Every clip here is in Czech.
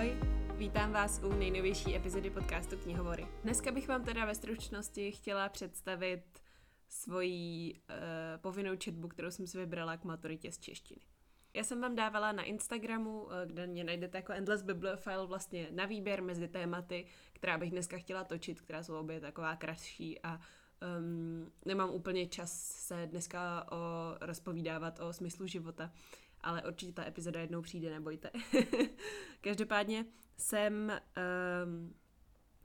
Ahoj, vítám vás u nejnovější epizody podcastu Knihovory. Dneska bych vám teda ve stručnosti chtěla představit svoji uh, povinnou četbu, kterou jsem si vybrala k maturitě z češtiny. Já jsem vám dávala na Instagramu, uh, kde mě najdete jako Endless Bibliophile, vlastně na výběr mezi tématy, která bych dneska chtěla točit, která jsou obě taková kratší a um, nemám úplně čas se dneska o, rozpovídávat o smyslu života ale určitě ta epizoda jednou přijde, nebojte. Každopádně jsem um,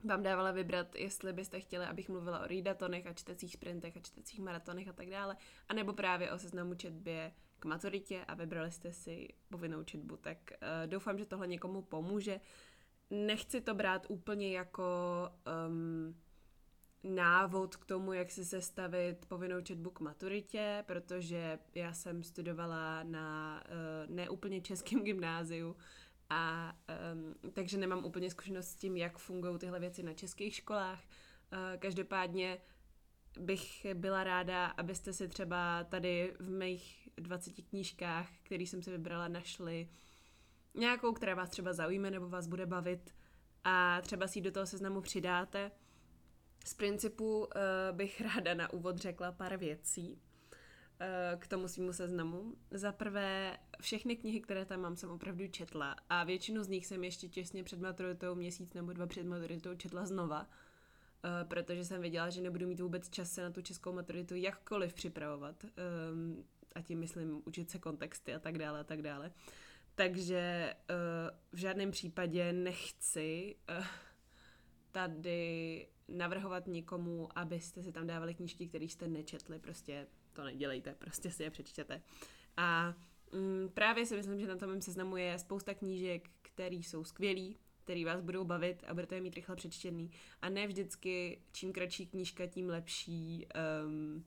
vám dávala vybrat, jestli byste chtěli, abych mluvila o readatonech a čtecích sprintech a čtecích maratonech a tak dále, anebo právě o seznamu četbě k maturitě a vybrali jste si povinnou četbu, tak uh, doufám, že tohle někomu pomůže. Nechci to brát úplně jako um, návod k tomu, jak si sestavit povinnou četbu k maturitě, protože já jsem studovala na uh, neúplně českém gymnáziu a um, takže nemám úplně zkušenost s tím, jak fungují tyhle věci na českých školách. Uh, každopádně bych byla ráda, abyste si třeba tady v mých 20 knížkách, které jsem si vybrala, našli nějakou, která vás třeba zaujme nebo vás bude bavit a třeba si do toho seznamu přidáte z principu uh, bych ráda na úvod řekla pár věcí uh, k tomu svýmu seznamu. Za prvé, všechny knihy, které tam mám, jsem opravdu četla a většinu z nich jsem ještě těsně před maturitou, měsíc nebo dva před maturitou četla znova, uh, protože jsem věděla, že nebudu mít vůbec čas se na tu českou maturitu jakkoliv připravovat. Um, a tím myslím učit se kontexty a tak dále a tak dále. Takže v žádném případě nechci tady navrhovat nikomu, abyste si tam dávali knížky, které jste nečetli, prostě to nedělejte, prostě si je přečtěte. A mm, právě si myslím, že na tom mém seznamu je spousta knížek, které jsou skvělý, který vás budou bavit a budete je mít rychle přečtený. A ne vždycky, čím kratší knížka, tím lepší um,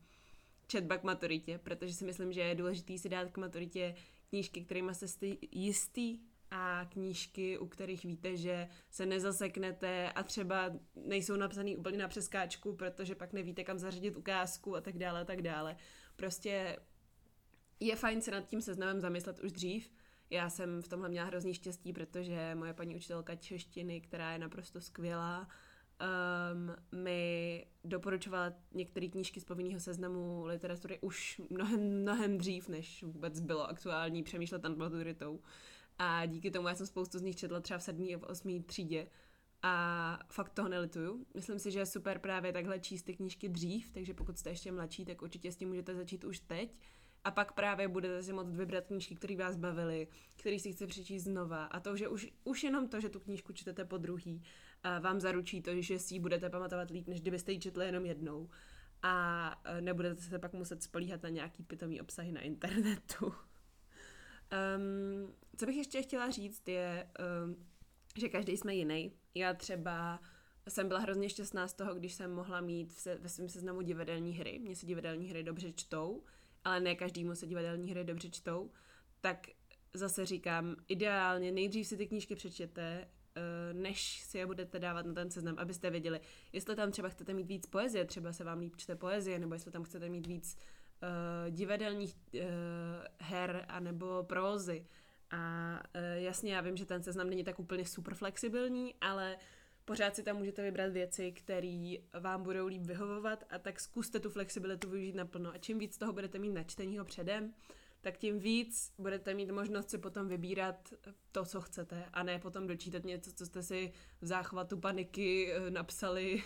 četba k maturitě, protože si myslím, že je důležité si dát k maturitě knížky, kterými jste jistý, a knížky, u kterých víte, že se nezaseknete a třeba nejsou napsaný úplně na přeskáčku, protože pak nevíte, kam zařadit ukázku a tak dále a tak dále. Prostě je fajn se nad tím seznamem zamyslet už dřív. Já jsem v tomhle měla hrozný štěstí, protože moje paní učitelka češtiny, která je naprosto skvělá, um, mi doporučovala některé knížky z povinného seznamu literatury už mnohem, mnohem dřív, než vůbec bylo aktuální přemýšlet nad maturitou. A díky tomu já jsem spoustu z nich četla třeba v sedmý a v osmý třídě. A fakt toho nelituju. Myslím si, že je super právě takhle číst ty knížky dřív, takže pokud jste ještě mladší, tak určitě s tím můžete začít už teď. A pak právě budete si moct vybrat knížky, které vás bavily, které si chce přečíst znova. A to, že už, už jenom to, že tu knížku čtete po druhý, vám zaručí to, že si ji budete pamatovat líp, než kdybyste ji četli jenom jednou. A e, nebudete se pak muset spolíhat na nějaký pitomý obsahy na internetu. Um, co bych ještě chtěla říct je, um, že každý jsme jiný. Já třeba jsem byla hrozně šťastná z toho, když jsem mohla mít se, ve svém seznamu divadelní hry. Mně se divadelní hry dobře čtou, ale ne každému se divadelní hry dobře čtou. Tak zase říkám, ideálně nejdřív si ty knížky přečtěte, eh, než si je budete dávat na ten seznam, abyste věděli, jestli tam třeba chcete mít víc poezie, třeba se vám líp čte poezie, nebo jestli tam chcete mít víc uh, divadelních uh, her anebo prózy. A uh, jasně, já vím, že ten seznam není tak úplně super flexibilní, ale pořád si tam můžete vybrat věci, které vám budou líp vyhovovat a tak zkuste tu flexibilitu využít naplno. A čím víc toho budete mít načtenýho předem, tak tím víc budete mít možnost si potom vybírat to, co chcete a ne potom dočítat něco, co jste si v záchvatu paniky napsali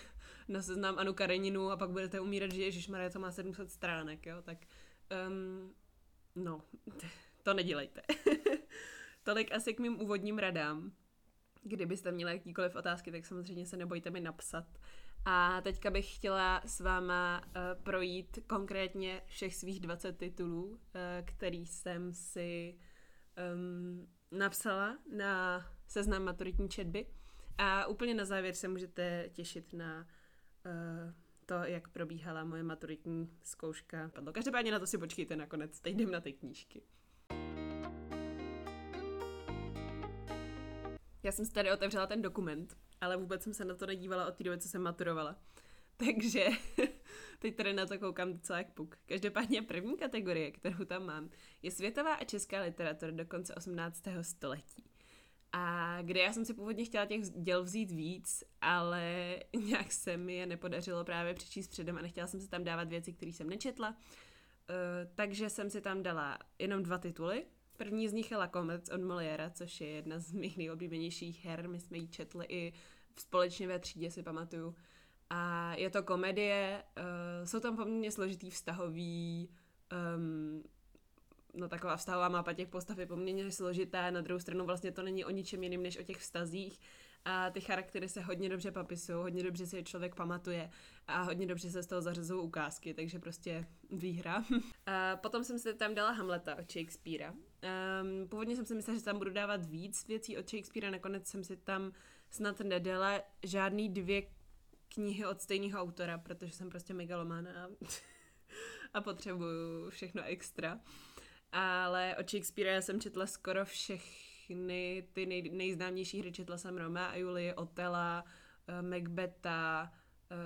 na seznam Anu Kareninu a pak budete umírat, že Ježišmarja to má 700 stránek, jo, tak um, no, to nedělejte. Tolik asi k mým úvodním radám. Kdybyste měli jakýkoliv otázky, tak samozřejmě se nebojte mi napsat. A teďka bych chtěla s váma uh, projít konkrétně všech svých 20 titulů, uh, který jsem si um, napsala na seznam maturitní četby. A úplně na závěr se můžete těšit na to, jak probíhala moje maturitní zkouška. Každopádně na to si počkejte nakonec, teď jdem na ty knížky. Já jsem si tady otevřela ten dokument, ale vůbec jsem se na to nedívala od té doby, co jsem maturovala. Takže teď tady na to koukám docela jak puk. Každopádně první kategorie, kterou tam mám, je světová a česká literatura do konce 18. století. A kde já jsem si původně chtěla těch děl vzít víc, ale nějak se mi je nepodařilo právě přečíst předem a nechtěla jsem si tam dávat věci, které jsem nečetla. Uh, takže jsem si tam dala jenom dva tituly. První z nich je La Comets od Moliera, což je jedna z mých nejoblíbenějších her. My jsme ji četli i společně ve třídě, si pamatuju. A je to komedie, uh, jsou tam poměrně složitý vztahový um, no taková vztahová mapa těch postav je poměrně složitá, na druhou stranu vlastně to není o ničem jiným než o těch vztazích a ty charaktery se hodně dobře popisují, hodně dobře si je člověk pamatuje a hodně dobře se z toho zařazují ukázky, takže prostě výhra. a potom jsem si tam dala Hamleta od Shakespearea. Um, původně jsem si myslela, že tam budu dávat víc věcí od Shakespearea, nakonec jsem si tam snad nedala žádný dvě knihy od stejného autora, protože jsem prostě megalomán a, a potřebuju všechno extra ale od Shakespearea jsem četla skoro všechny ty nej, nejznámější hry. Četla jsem Romea a Julie, Otela, uh, Macbeta,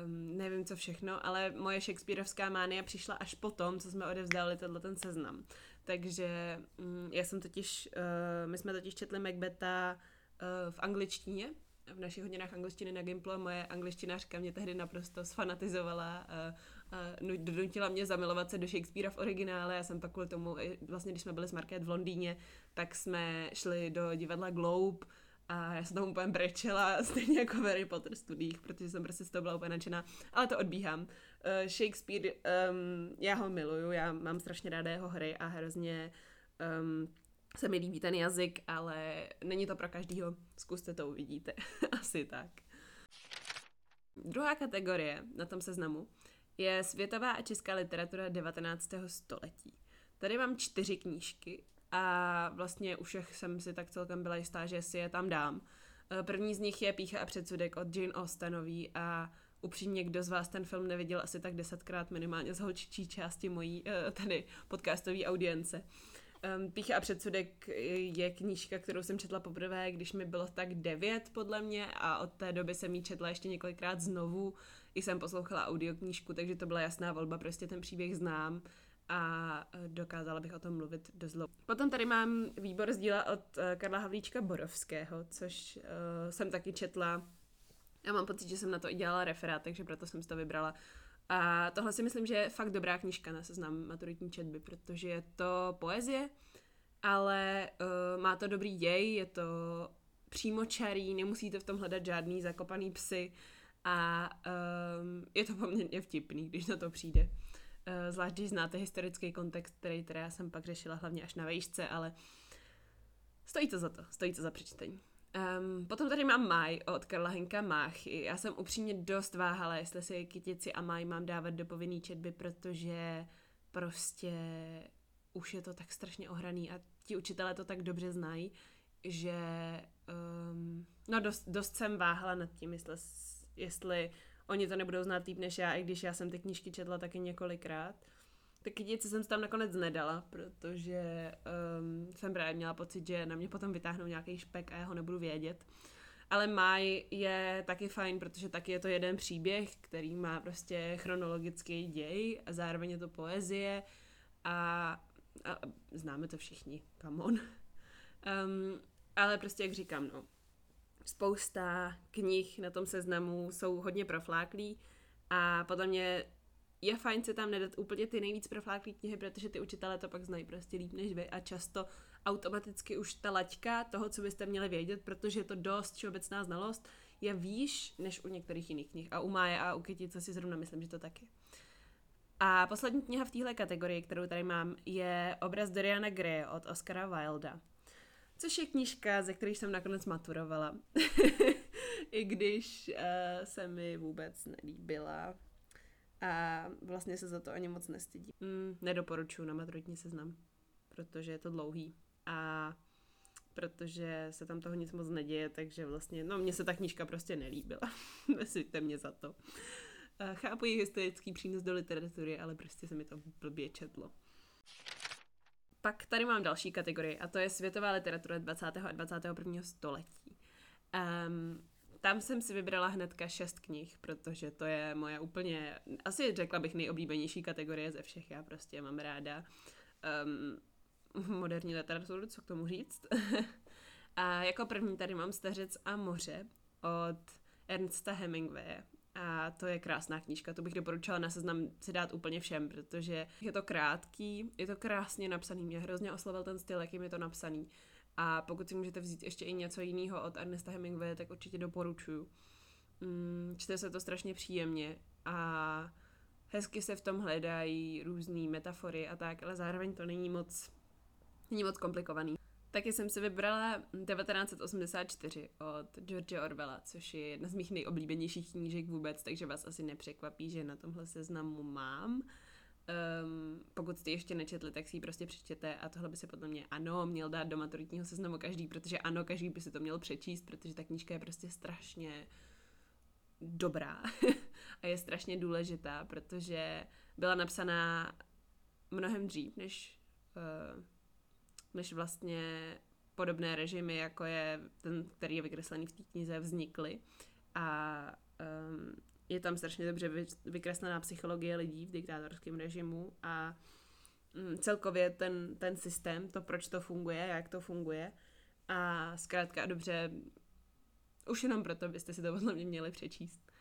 um, nevím co všechno, ale moje Shakespeareovská mánia přišla až potom, co jsme odevzdali tenhle ten seznam. Takže um, já jsem totiž, uh, my jsme totiž četli Macbeta uh, v angličtině, v našich hodinách angličtiny na Gimplu a moje angličtinářka mě tehdy naprosto sfanatizovala uh, donutila mě zamilovat se do Shakespearea v originále. Já jsem pak kvůli tomu, vlastně když jsme byli s Market v Londýně, tak jsme šli do divadla Globe a já jsem tam úplně brečela, stejně jako v Harry Potter studiích, protože jsem prostě z toho byla úplně nadšená. Ale to odbíhám. Uh, Shakespeare, um, já ho miluju, já mám strašně ráda jeho hry a hrozně um, se mi líbí ten jazyk, ale není to pro každýho. Zkuste to, uvidíte. Asi tak. Druhá kategorie na tom seznamu je světová a česká literatura 19. století. Tady mám čtyři knížky a vlastně u všech jsem si tak celkem byla jistá, že si je tam dám. Eh, první z nich je Pícha a předsudek od Jane Austenový a upřímně, kdo z vás ten film neviděl asi tak desetkrát minimálně z holčičí části mojí, eh, tady podcastové audience. Pícha a předsudek je knížka, kterou jsem četla poprvé, když mi bylo tak devět podle mě a od té doby jsem ji četla ještě několikrát znovu i jsem poslouchala audioknížku, takže to byla jasná volba, prostě ten příběh znám a e, dokázala bych o tom mluvit dost dlouho. Potom tady mám výbor z díla od e, Karla Havlíčka Borovského, což uh, jsem taky četla. Já mám pocit, že jsem na to i dělala referát, takže proto jsem si to vybrala. A tohle si myslím, že je fakt dobrá knížka na seznam maturitní četby, protože je to poezie, ale uh, má to dobrý děj, je to přímočarý, nemusíte v tom hledat žádný zakopaný psy, a um, je to poměrně vtipný, když na to přijde. Uh, zvlášť, když znáte historický kontext, který teda já jsem pak řešila hlavně až na vejšce, ale stojí to za to, stojí to za přečtení. Um, potom tady mám Maj od Karla Henka Máchy. Já jsem upřímně dost váhala, jestli si Kytici a Maj mám dávat do povinný četby, protože prostě už je to tak strašně ohraný a ti učitelé to tak dobře znají, že um, no dost, dost jsem váhala nad tím, jestli jestli oni to nebudou znát líp než já, i když já jsem ty knížky četla taky několikrát. Tak kytice jsem se tam nakonec nedala, protože um, jsem právě měla pocit, že na mě potom vytáhnou nějaký špek a já ho nebudu vědět. Ale Maj je taky fajn, protože taky je to jeden příběh, který má prostě chronologický děj a zároveň je to poezie a, a známe to všichni, come on. Um, ale prostě jak říkám, no, spousta knih na tom seznamu jsou hodně profláklí a podle mě je fajn se tam nedat úplně ty nejvíc profláklý knihy, protože ty učitelé to pak znají prostě líp než vy a často automaticky už ta laťka toho, co byste měli vědět, protože je to dost všeobecná znalost, je výš než u některých jiných knih. A u Máje a u Kytice si zrovna myslím, že to taky. A poslední kniha v téhle kategorii, kterou tady mám, je obraz Doriana Gray od Oscara Wilda. Což je knížka, ze které jsem nakonec maturovala. I když uh, se mi vůbec nelíbila. A vlastně se za to ani moc nestydím. Mm, nedoporučuji na maturitní seznam, protože je to dlouhý. A protože se tam toho nic moc neděje, takže vlastně, no mně se ta knížka prostě nelíbila. Nesvíte mě za to. Uh, chápu její historický přínos do literatury, ale prostě se mi to blbě četlo. Pak tady mám další kategorii a to je světová literatura 20. a 21. století. Um, tam jsem si vybrala hnedka šest knih, protože to je moje úplně, asi řekla bych nejoblíbenější kategorie ze všech. Já prostě mám ráda um, moderní literaturu, co k tomu říct. A jako první tady mám Stařec a moře od Ernsta Hemingwaye. A to je krásná knížka, to bych doporučila na seznam si dát úplně všem, protože je to krátký, je to krásně napsaný, mě hrozně oslovil ten styl, jakým je to napsaný. A pokud si můžete vzít ještě i něco jiného od Ernesta Hemingwaye, tak určitě doporučuju. Mm, čte se to strašně příjemně a hezky se v tom hledají různé metafory a tak, ale zároveň to není moc, není moc komplikovaný. Taky jsem si vybrala 1984 od George Orwella, což je jedna z mých nejoblíbenějších knížek vůbec, takže vás asi nepřekvapí, že na tomhle seznamu mám. Um, pokud jste ještě nečetli, tak si ji prostě přečtěte a tohle by se podle mě ano měl dát do maturitního seznamu každý, protože ano, každý by si to měl přečíst, protože ta knížka je prostě strašně dobrá a je strašně důležitá, protože byla napsaná mnohem dřív, než uh, než vlastně podobné režimy, jako je ten, který je vykreslený v té knize, vznikly. A um, je tam strašně dobře vykreslená psychologie lidí v diktátorském režimu a um, celkově ten, ten systém, to, proč to funguje, jak to funguje. A zkrátka dobře, už jenom proto byste si to podle mě měli přečíst.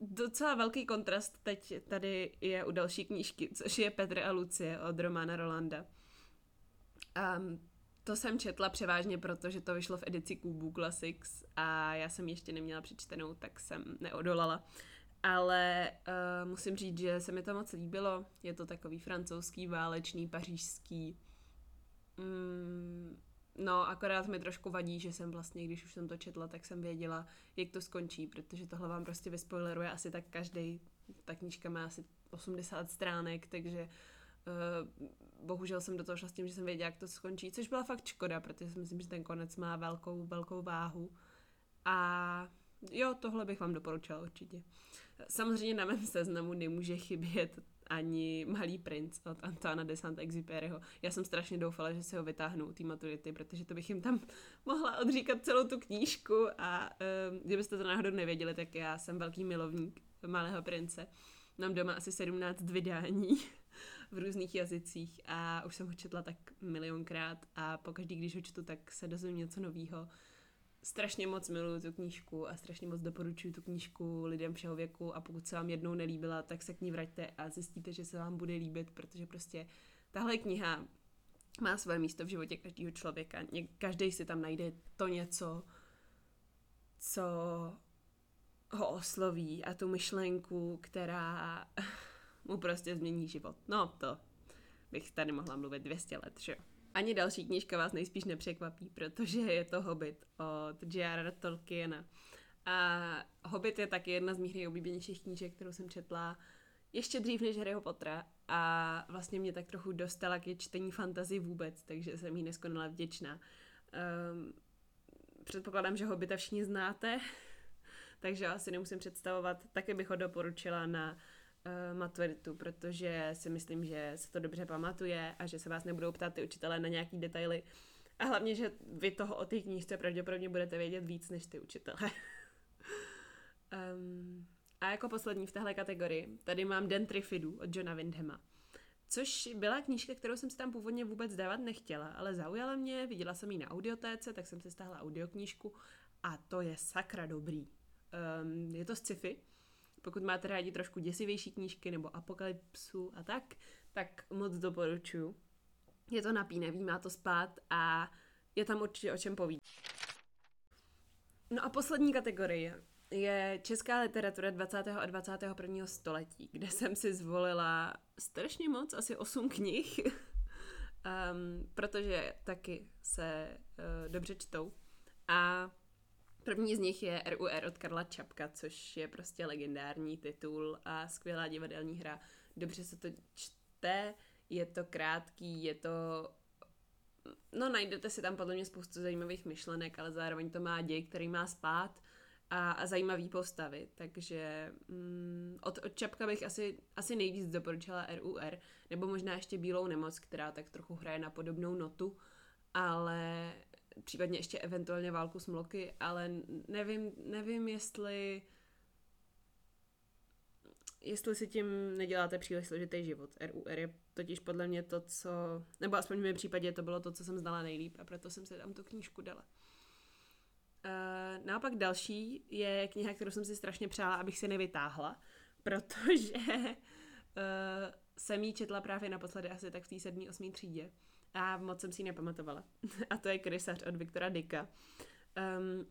Docela velký kontrast teď tady je u další knížky, což je Petr a Lucie od Romana Rolanda. Um, to jsem četla převážně proto, že to vyšlo v edici Kubu Classics a já jsem ještě neměla přečtenou, tak jsem neodolala. Ale uh, musím říct, že se mi to moc líbilo. Je to takový francouzský, válečný, pařížský. Mm, no, akorát mi trošku vadí, že jsem vlastně, když už jsem to četla, tak jsem věděla, jak to skončí, protože tohle vám prostě vyspoileruje asi tak každý. Ta knížka má asi 80 stránek, takže uh, bohužel jsem do toho šla s tím, že jsem věděla, jak to skončí, což byla fakt škoda, protože si myslím, že ten konec má velkou, velkou váhu. A jo, tohle bych vám doporučila určitě. Samozřejmě na mém seznamu nemůže chybět ani Malý princ od Antoana de Saint-Exupéryho. Já jsem strašně doufala, že si ho vytáhnu té maturity, protože to bych jim tam mohla odříkat celou tu knížku a um, kdybyste to náhodou nevěděli, tak já jsem velký milovník Malého prince. Mám doma asi 17 vydání v různých jazycích a už jsem ho četla tak milionkrát a pokaždý, když ho čtu, tak se dozvím něco nového. Strašně moc miluju tu knížku a strašně moc doporučuji tu knížku lidem všeho věku a pokud se vám jednou nelíbila, tak se k ní vraťte a zjistíte, že se vám bude líbit, protože prostě tahle kniha má své místo v životě každého člověka. Každý si tam najde to něco, co ho osloví a tu myšlenku, která mu prostě změní život. No, to bych tady mohla mluvit 200 let, že jo. Ani další knížka vás nejspíš nepřekvapí, protože je to Hobbit od J.R.R. Tolkiena. A Hobbit je taky jedna z mých nejoblíbenějších knížek, kterou jsem četla ještě dřív než Harryho Pottera a vlastně mě tak trochu dostala ke čtení fantazy vůbec, takže jsem jí neskonale vděčná. Um, předpokládám, že Hobbita všichni znáte, takže asi nemusím představovat, taky bych ho doporučila na maturitu, protože si myslím, že se to dobře pamatuje a že se vás nebudou ptát ty učitelé na nějaký detaily. A hlavně, že vy toho o té knížce pravděpodobně budete vědět víc než ty učitelé. um, a jako poslední v téhle kategorii, tady mám Den Trifidu od Johna Windhama. Což byla knížka, kterou jsem si tam původně vůbec dávat nechtěla, ale zaujala mě, viděla jsem ji na audiotéce, tak jsem si stáhla audioknížku a to je sakra dobrý. Um, je to sci-fi, pokud máte rádi trošku děsivější knížky nebo apokalypsu a tak, tak moc doporučuji. Je to napínavý, má to spát a je tam určitě o čem povídat. No a poslední kategorie je česká literatura 20. a 21. století, kde jsem si zvolila strašně moc, asi 8 knih, um, protože taky se uh, dobře čtou. A První z nich je RUR od Karla Čapka, což je prostě legendární titul a skvělá divadelní hra. Dobře se to čte, je to krátký, je to... No najdete si tam podle mě spoustu zajímavých myšlenek, ale zároveň to má děj, který má spát a, a zajímavý postavy, takže mm, od, od Čapka bych asi, asi nejvíc doporučila RUR, nebo možná ještě Bílou nemoc, která tak trochu hraje na podobnou notu, ale případně ještě eventuálně válku s mloky, ale nevím, nevím jestli jestli si tím neděláte příliš složitý život. RUR je totiž podle mě to, co, nebo aspoň v mém případě to bylo to, co jsem znala nejlíp a proto jsem si tam tu knížku dala. Uh, naopak další je kniha, kterou jsem si strašně přála, abych si nevytáhla, protože uh, jsem ji četla právě naposledy asi tak v té sedmý, osmý třídě a moc jsem si ji nepamatovala. a to je Krysař od Viktora Dicka. Um,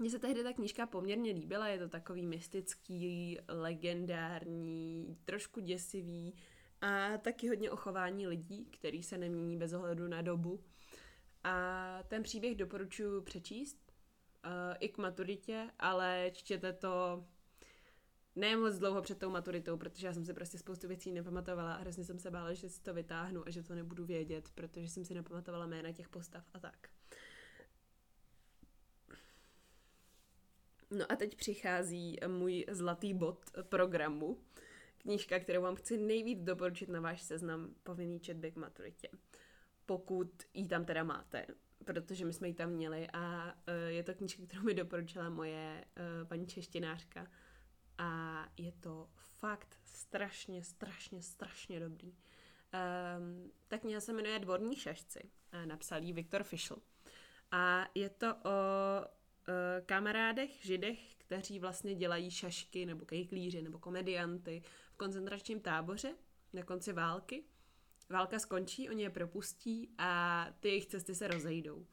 mně se tehdy ta knížka poměrně líbila, je to takový mystický, legendární, trošku děsivý a taky hodně o chování lidí, který se nemění bez ohledu na dobu. A ten příběh doporučuji přečíst uh, i k maturitě, ale čtěte to ne moc dlouho před tou maturitou, protože já jsem si prostě spoustu věcí nepamatovala a hrozně jsem se bála, že si to vytáhnu a že to nebudu vědět, protože jsem si nepamatovala jména těch postav a tak. No a teď přichází můj zlatý bod programu. Knížka, kterou vám chci nejvíc doporučit na váš seznam povinný četby k maturitě. Pokud ji tam teda máte, protože my jsme ji tam měli a uh, je to knížka, kterou mi doporučila moje uh, paní češtinářka a je to fakt strašně, strašně, strašně dobrý. Um, ta kniha se jmenuje Dvorní šašci a napsal ji Viktor Fischl. A je to o uh, kamarádech, židech, kteří vlastně dělají šašky nebo kejklíři nebo komedianty v koncentračním táboře na konci války. Válka skončí, oni je propustí a ty jejich cesty se rozejdou.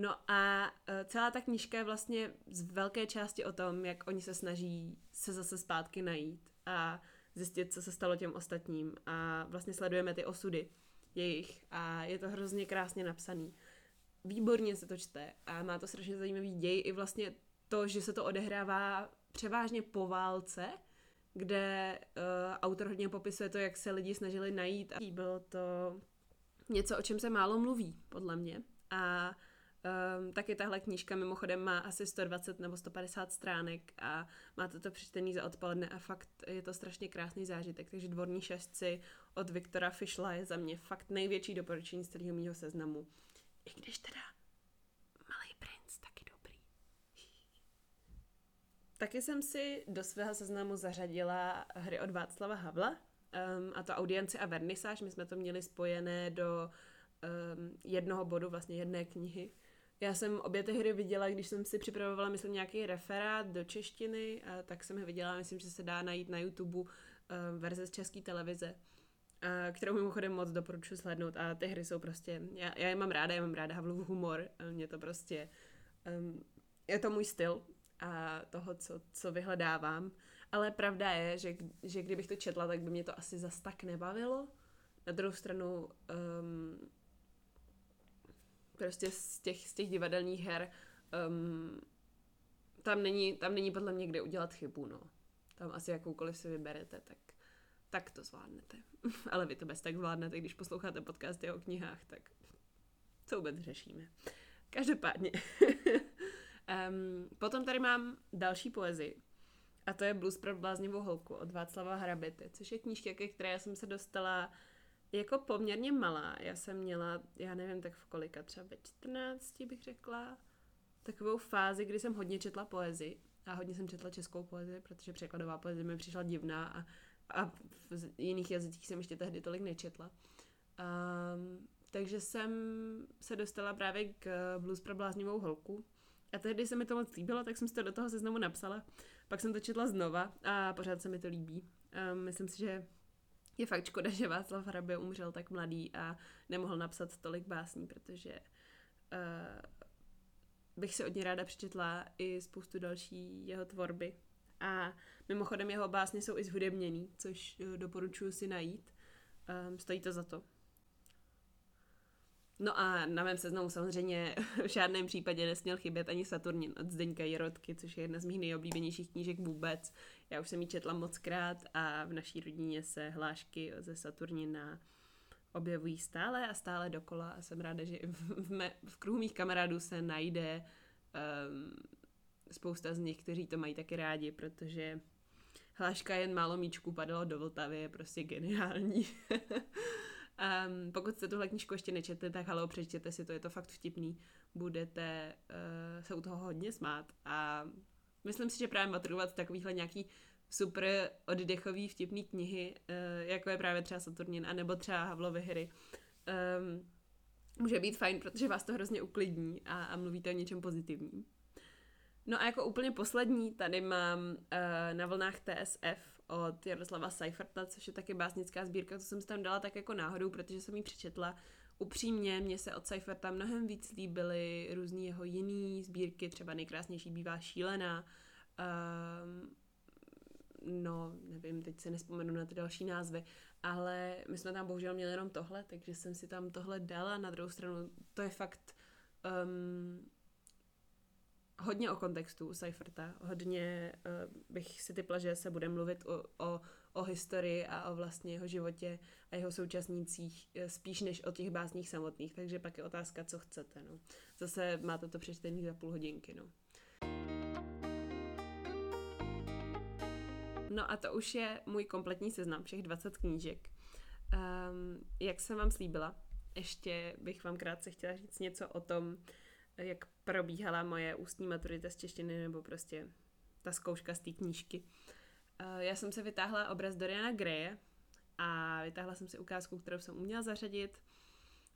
No a uh, celá ta knížka je vlastně z velké části o tom, jak oni se snaží se zase zpátky najít a zjistit, co se stalo těm ostatním a vlastně sledujeme ty osudy jejich a je to hrozně krásně napsaný výborně se to čte a má to strašně zajímavý děj i vlastně to, že se to odehrává převážně po válce, kde uh, autor hodně popisuje to, jak se lidi snažili najít a bylo to něco, o čem se málo mluví, podle mě. A um, taky tahle knížka mimochodem má asi 120 nebo 150 stránek a máte to přečtený za odpoledne a fakt je to strašně krásný zážitek. Takže Dvorní šestci od Viktora Fischla je za mě fakt největší doporučení z celého mýho seznamu. I když teda Malý princ taky dobrý. Taky jsem si do svého seznamu zařadila hry od Václava Havla, um, a to audienci a vernisáž. My jsme to měli spojené do um, jednoho bodu, vlastně jedné knihy. Já jsem obě ty hry viděla, když jsem si připravovala, myslím, nějaký referát do češtiny, a tak jsem je viděla, myslím, že se dá najít na YouTube um, verze z české televize a kterou mimochodem moc doporučuji slednout. A ty hry jsou prostě, já, já je mám ráda, já mám ráda Havlův humor, mě to prostě, um, je to můj styl a toho, co, co vyhledávám, ale pravda je, že, že kdybych to četla, tak by mě to asi zas tak nebavilo. Na druhou stranu, um, prostě z těch, z těch divadelních her um, tam není, tam není podle mě kde udělat chybu, no. Tam asi jakoukoliv si vyberete, tak tak to zvládnete. Ale vy to bez tak zvládnete, když posloucháte podcasty o knihách, tak co vůbec řešíme. Každopádně. um, potom tady mám další poezii. A to je Blues pro bláznivou holku od Václava Hrabety, což je knížka, ke které jsem se dostala jako poměrně malá. Já jsem měla, já nevím, tak v kolika, třeba ve 14 bych řekla, takovou fázi, kdy jsem hodně četla poezii. A hodně jsem četla českou poezii, protože překladová poezie mi přišla divná a a v jiných jazycích jsem ještě tehdy tolik nečetla. Um, takže jsem se dostala právě k Blues pro bláznivou holku. A tehdy se mi to moc líbilo, tak jsem si to do toho seznamu napsala. Pak jsem to četla znova a pořád se mi to líbí. Um, myslím si, že je fakt škoda, že Václav Hrabě umřel tak mladý a nemohl napsat tolik básní, protože uh, bych si od něj ráda přečetla i spoustu další jeho tvorby. A mimochodem jeho básně jsou i zhudebněný, což eh, doporučuji si najít. Um, stojí to za to. No a na mém seznamu samozřejmě v žádném případě nesměl chybět ani Saturnin od Zdeňka Jirotky, což je jedna z mých nejoblíbenějších knížek vůbec. Já už jsem ji četla moc krát a v naší rodině se hlášky ze Saturnina objevují stále a stále dokola a jsem ráda, že v, mé, v kruhu mých kamarádů se najde um, spousta z nich, kteří to mají taky rádi, protože hláška jen málo míčků padalo do Vltavy je prostě geniální. um, pokud jste tuhle knížku ještě nečetli, tak halo, přečtěte si to, je to fakt vtipný. Budete uh, se u toho hodně smát a myslím si, že právě maturovat takovýhle nějaký super oddechový vtipný knihy, uh, jako je právě třeba Saturnin, anebo třeba Havlovy hry. Um, může být fajn, protože vás to hrozně uklidní a, a mluvíte o něčem pozitivním. No a jako úplně poslední tady mám uh, na vlnách TSF od Jaroslava Seiferta, což je taky básnická sbírka, co jsem si tam dala tak jako náhodou, protože jsem ji přečetla. Upřímně, mně se od Seiferta mnohem víc líbily různý jeho jiný sbírky, třeba nejkrásnější bývá šílená, um, no, nevím, teď si nespomenu na ty další názvy, ale my jsme tam bohužel měli jenom tohle, takže jsem si tam tohle dala, na druhou stranu to je fakt um, hodně o kontextu u Seiferta, hodně uh, bych si typla, že se bude mluvit o, o, o historii a o vlastně jeho životě a jeho současnících eh, spíš než o těch básních samotných, takže pak je otázka, co chcete. No. Zase máte to přečtený za půl hodinky. No. No a to už je můj kompletní seznam, všech 20 knížek. Um, jak jsem vám slíbila, ještě bych vám krátce chtěla říct něco o tom, jak probíhala moje ústní maturita z češtiny, nebo prostě ta zkouška z té knížky. Uh, já jsem se vytáhla obraz Doriana Greje a vytáhla jsem si ukázku, kterou jsem uměla zařadit,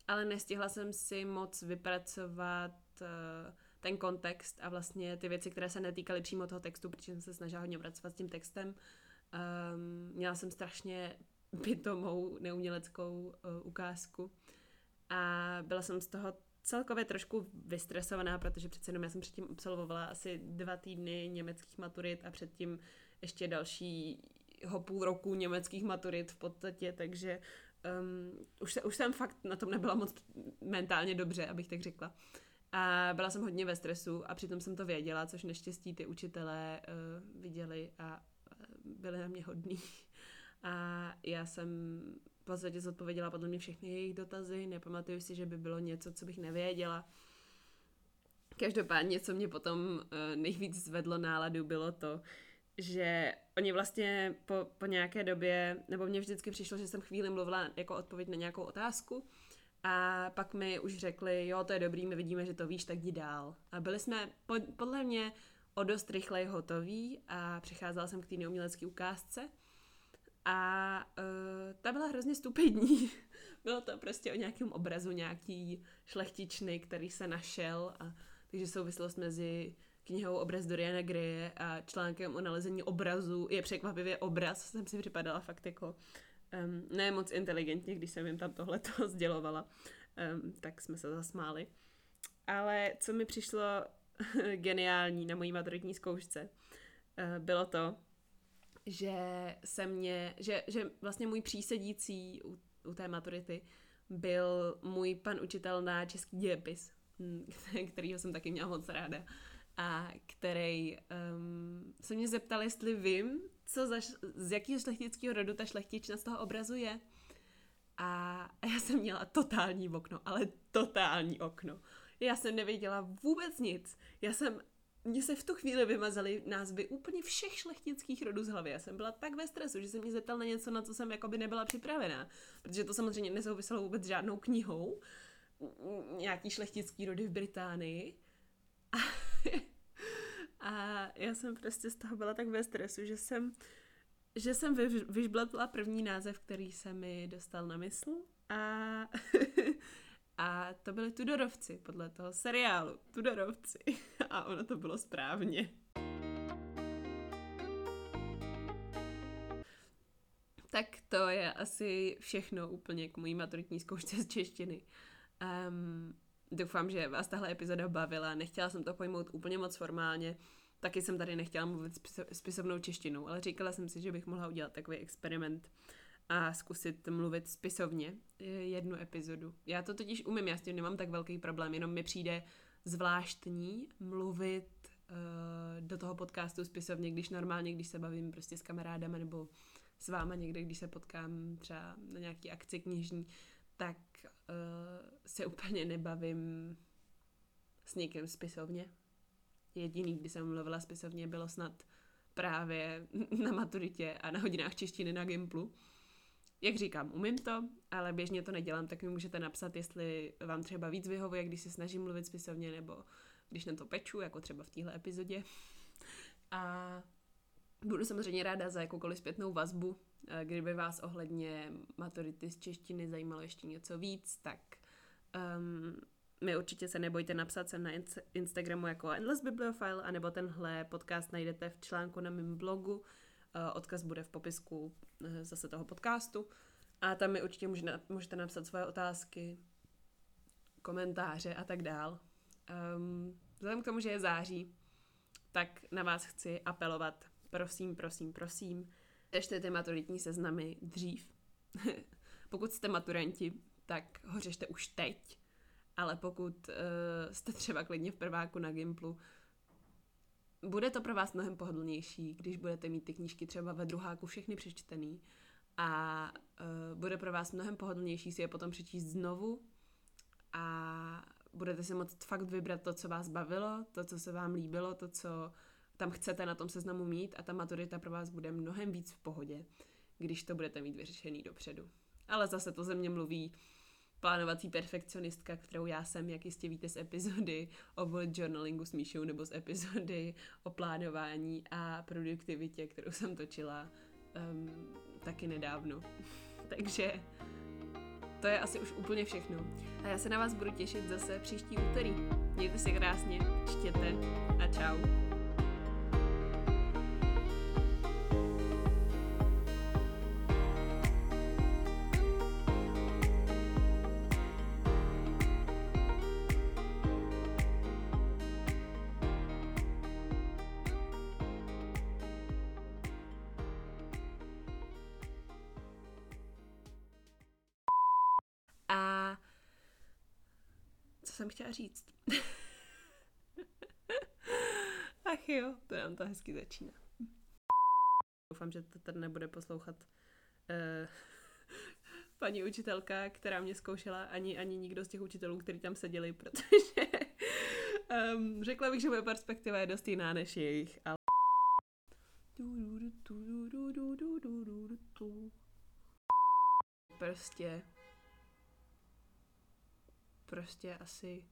ale nestihla jsem si moc vypracovat uh, ten kontext a vlastně ty věci, které se netýkaly přímo toho textu, protože jsem se snažila hodně pracovat s tím textem. Um, měla jsem strašně pitomou neuměleckou uh, ukázku a byla jsem z toho celkově trošku vystresovaná, protože přece jenom já jsem předtím absolvovala asi dva týdny německých maturit a předtím ještě dalšího půl roku německých maturit v podstatě, takže um, už, se, už jsem fakt na tom nebyla moc mentálně dobře, abych tak řekla. A byla jsem hodně ve stresu a přitom jsem to věděla, což neštěstí ty učitelé uh, viděli a uh, byli na mě hodní. A já jsem podstatě zodpověděla podle mě všechny jejich dotazy, nepamatuju si, že by bylo něco, co bych nevěděla. Každopádně, co mě potom uh, nejvíc zvedlo náladu, bylo to, že oni vlastně po, po nějaké době, nebo mně vždycky přišlo, že jsem chvíli mluvila jako odpověď na nějakou otázku a pak mi už řekli, jo, to je dobrý, my vidíme, že to víš, tak jdi dál. A byli jsme po, podle mě o dost rychleji hotoví a přicházela jsem k té neumělecké ukázce a uh, ta byla hrozně stupidní. Bylo to prostě o nějakém obrazu nějaký šlechtičny, který se našel a takže souvislost mezi knihou Obraz Doriana Greje a článkem o nalezení obrazu je překvapivě obraz, jsem si připadala fakt jako um, ne moc inteligentně, když jsem jim tam tohle to sdělovala, um, tak jsme se zasmáli. Ale co mi přišlo geniální na mojí maturitní zkoušce, uh, bylo to, že se mě, že, že vlastně můj přísedící u, u té maturity byl můj pan učitel na český dějepis, hm, kterýho jsem taky měla moc ráda a který um, se mě zeptal, jestli vím, co za, z jakého šlechtického rodu ta šlechtična z toho obrazu je. A já jsem měla totální okno, ale totální okno. Já jsem nevěděla vůbec nic. Já jsem, mně se v tu chvíli vymazaly názvy úplně všech šlechtických rodů z hlavy. Já jsem byla tak ve stresu, že jsem mě zeptal na něco, na co jsem jakoby nebyla připravená. Protože to samozřejmě nesouviselo vůbec žádnou knihou. Nějaký šlechtický rody v Británii. A a já jsem prostě z toho byla tak ve stresu, že jsem, že jsem vyžbletla první název, který se mi dostal na mysl a, a to byly Tudorovci podle toho seriálu Tudorovci a ono to bylo správně. Tak to je asi všechno úplně k mojí maturitní zkoušce z češtiny. Um, Doufám, že vás tahle epizoda bavila. Nechtěla jsem to pojmout úplně moc formálně. Taky jsem tady nechtěla mluvit spisovnou češtinou, ale říkala jsem si, že bych mohla udělat takový experiment a zkusit mluvit spisovně jednu epizodu. Já to totiž umím, já s tím nemám tak velký problém, jenom mi přijde zvláštní mluvit uh, do toho podcastu spisovně, když normálně, když se bavím prostě s kamarádama nebo s váma někde, když se potkám třeba na nějaký akci knižní, tak uh, se úplně nebavím s někým spisovně. Jediný, kdy jsem mluvila spisovně, bylo snad právě na maturitě a na hodinách češtiny na Gimplu. Jak říkám, umím to, ale běžně to nedělám, tak mi můžete napsat, jestli vám třeba víc vyhovuje, když se snažím mluvit spisovně, nebo když na to peču, jako třeba v téhle epizodě. A Budu samozřejmě ráda za jakoukoliv zpětnou vazbu. Kdyby vás ohledně maturity z češtiny zajímalo ještě něco víc, tak um, mi určitě se nebojte napsat sem na Instagramu jako Endless Bibliophile, anebo tenhle podcast najdete v článku na mém blogu. Eh, odkaz bude v popisku eh, zase toho podcastu. A tam mi určitě můžete napsat svoje otázky, komentáře a tak dál. Um, vzhledem k tomu, že je září, tak na vás chci apelovat. Prosím, prosím, prosím, řešte ty maturitní seznamy dřív. Pokud jste maturanti, tak ho řešte už teď. Ale pokud uh, jste třeba klidně v prváku na Gimplu, bude to pro vás mnohem pohodlnější, když budete mít ty knížky třeba ve druháku všechny přečtený. A uh, bude pro vás mnohem pohodlnější si je potom přečíst znovu. A budete si moct fakt vybrat to, co vás bavilo, to, co se vám líbilo, to, co tam chcete na tom seznamu mít. A ta maturita pro vás bude mnohem víc v pohodě, když to budete mít vyřešený dopředu. Ale zase to ze mě mluví plánovací perfekcionistka, kterou já jsem, jak jistě víte z epizody o bullet journalingu s Míšou nebo z epizody o plánování a produktivitě, kterou jsem točila um, taky nedávno. Takže to je asi už úplně všechno. A já se na vás budu těšit zase příští úterý. Mějte se krásně, čtěte a čau. Chtěla říct. Ach jo, to nám to hezky začíná. Doufám, že to tady nebude poslouchat uh, paní učitelka, která mě zkoušela, ani, ani nikdo z těch učitelů, kteří tam seděli, protože um, řekla bych, že moje perspektiva je dost jiná než jejich, ale prostě prostě asi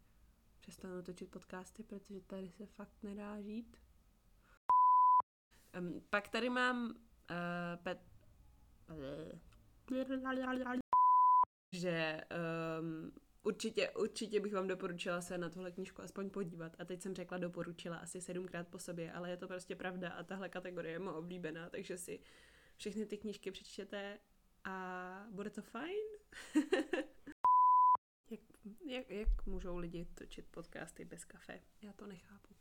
přestanu točit podcasty, protože tady se fakt nedá žít. Um, pak tady mám uh, pet... že um, určitě, určitě bych vám doporučila se na tuhle knížku aspoň podívat. A teď jsem řekla doporučila asi sedmkrát po sobě, ale je to prostě pravda a tahle kategorie je moje oblíbená, takže si všechny ty knížky přečtěte a bude to fajn. Jak, jak, můžou lidi točit podcasty bez kafe? Já to nechápu.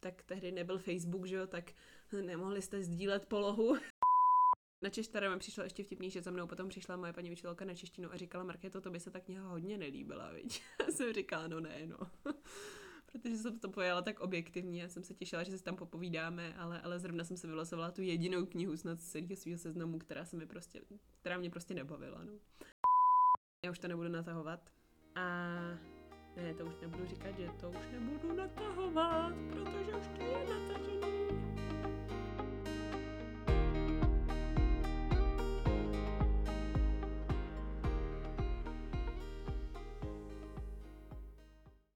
Tak tehdy nebyl Facebook, že jo, tak nemohli jste sdílet polohu. Na češtara mi přišlo ještě vtipný, že za mnou potom přišla moje paní učitelka na češtinu a říkala, Markéto, to by se tak kniha hodně nelíbila, viď? Já jsem říkala, no ne, no. Protože jsem to pojala tak objektivně, já jsem se těšila, že se tam popovídáme, ale, ale zrovna jsem se vylosovala tu jedinou knihu snad z celého svého seznamu, která se mi prostě, která mě prostě nebavila, no. Já už to nebudu natahovat. A ne, to už nebudu říkat, že to už nebudu natahovat, protože už to je natažený.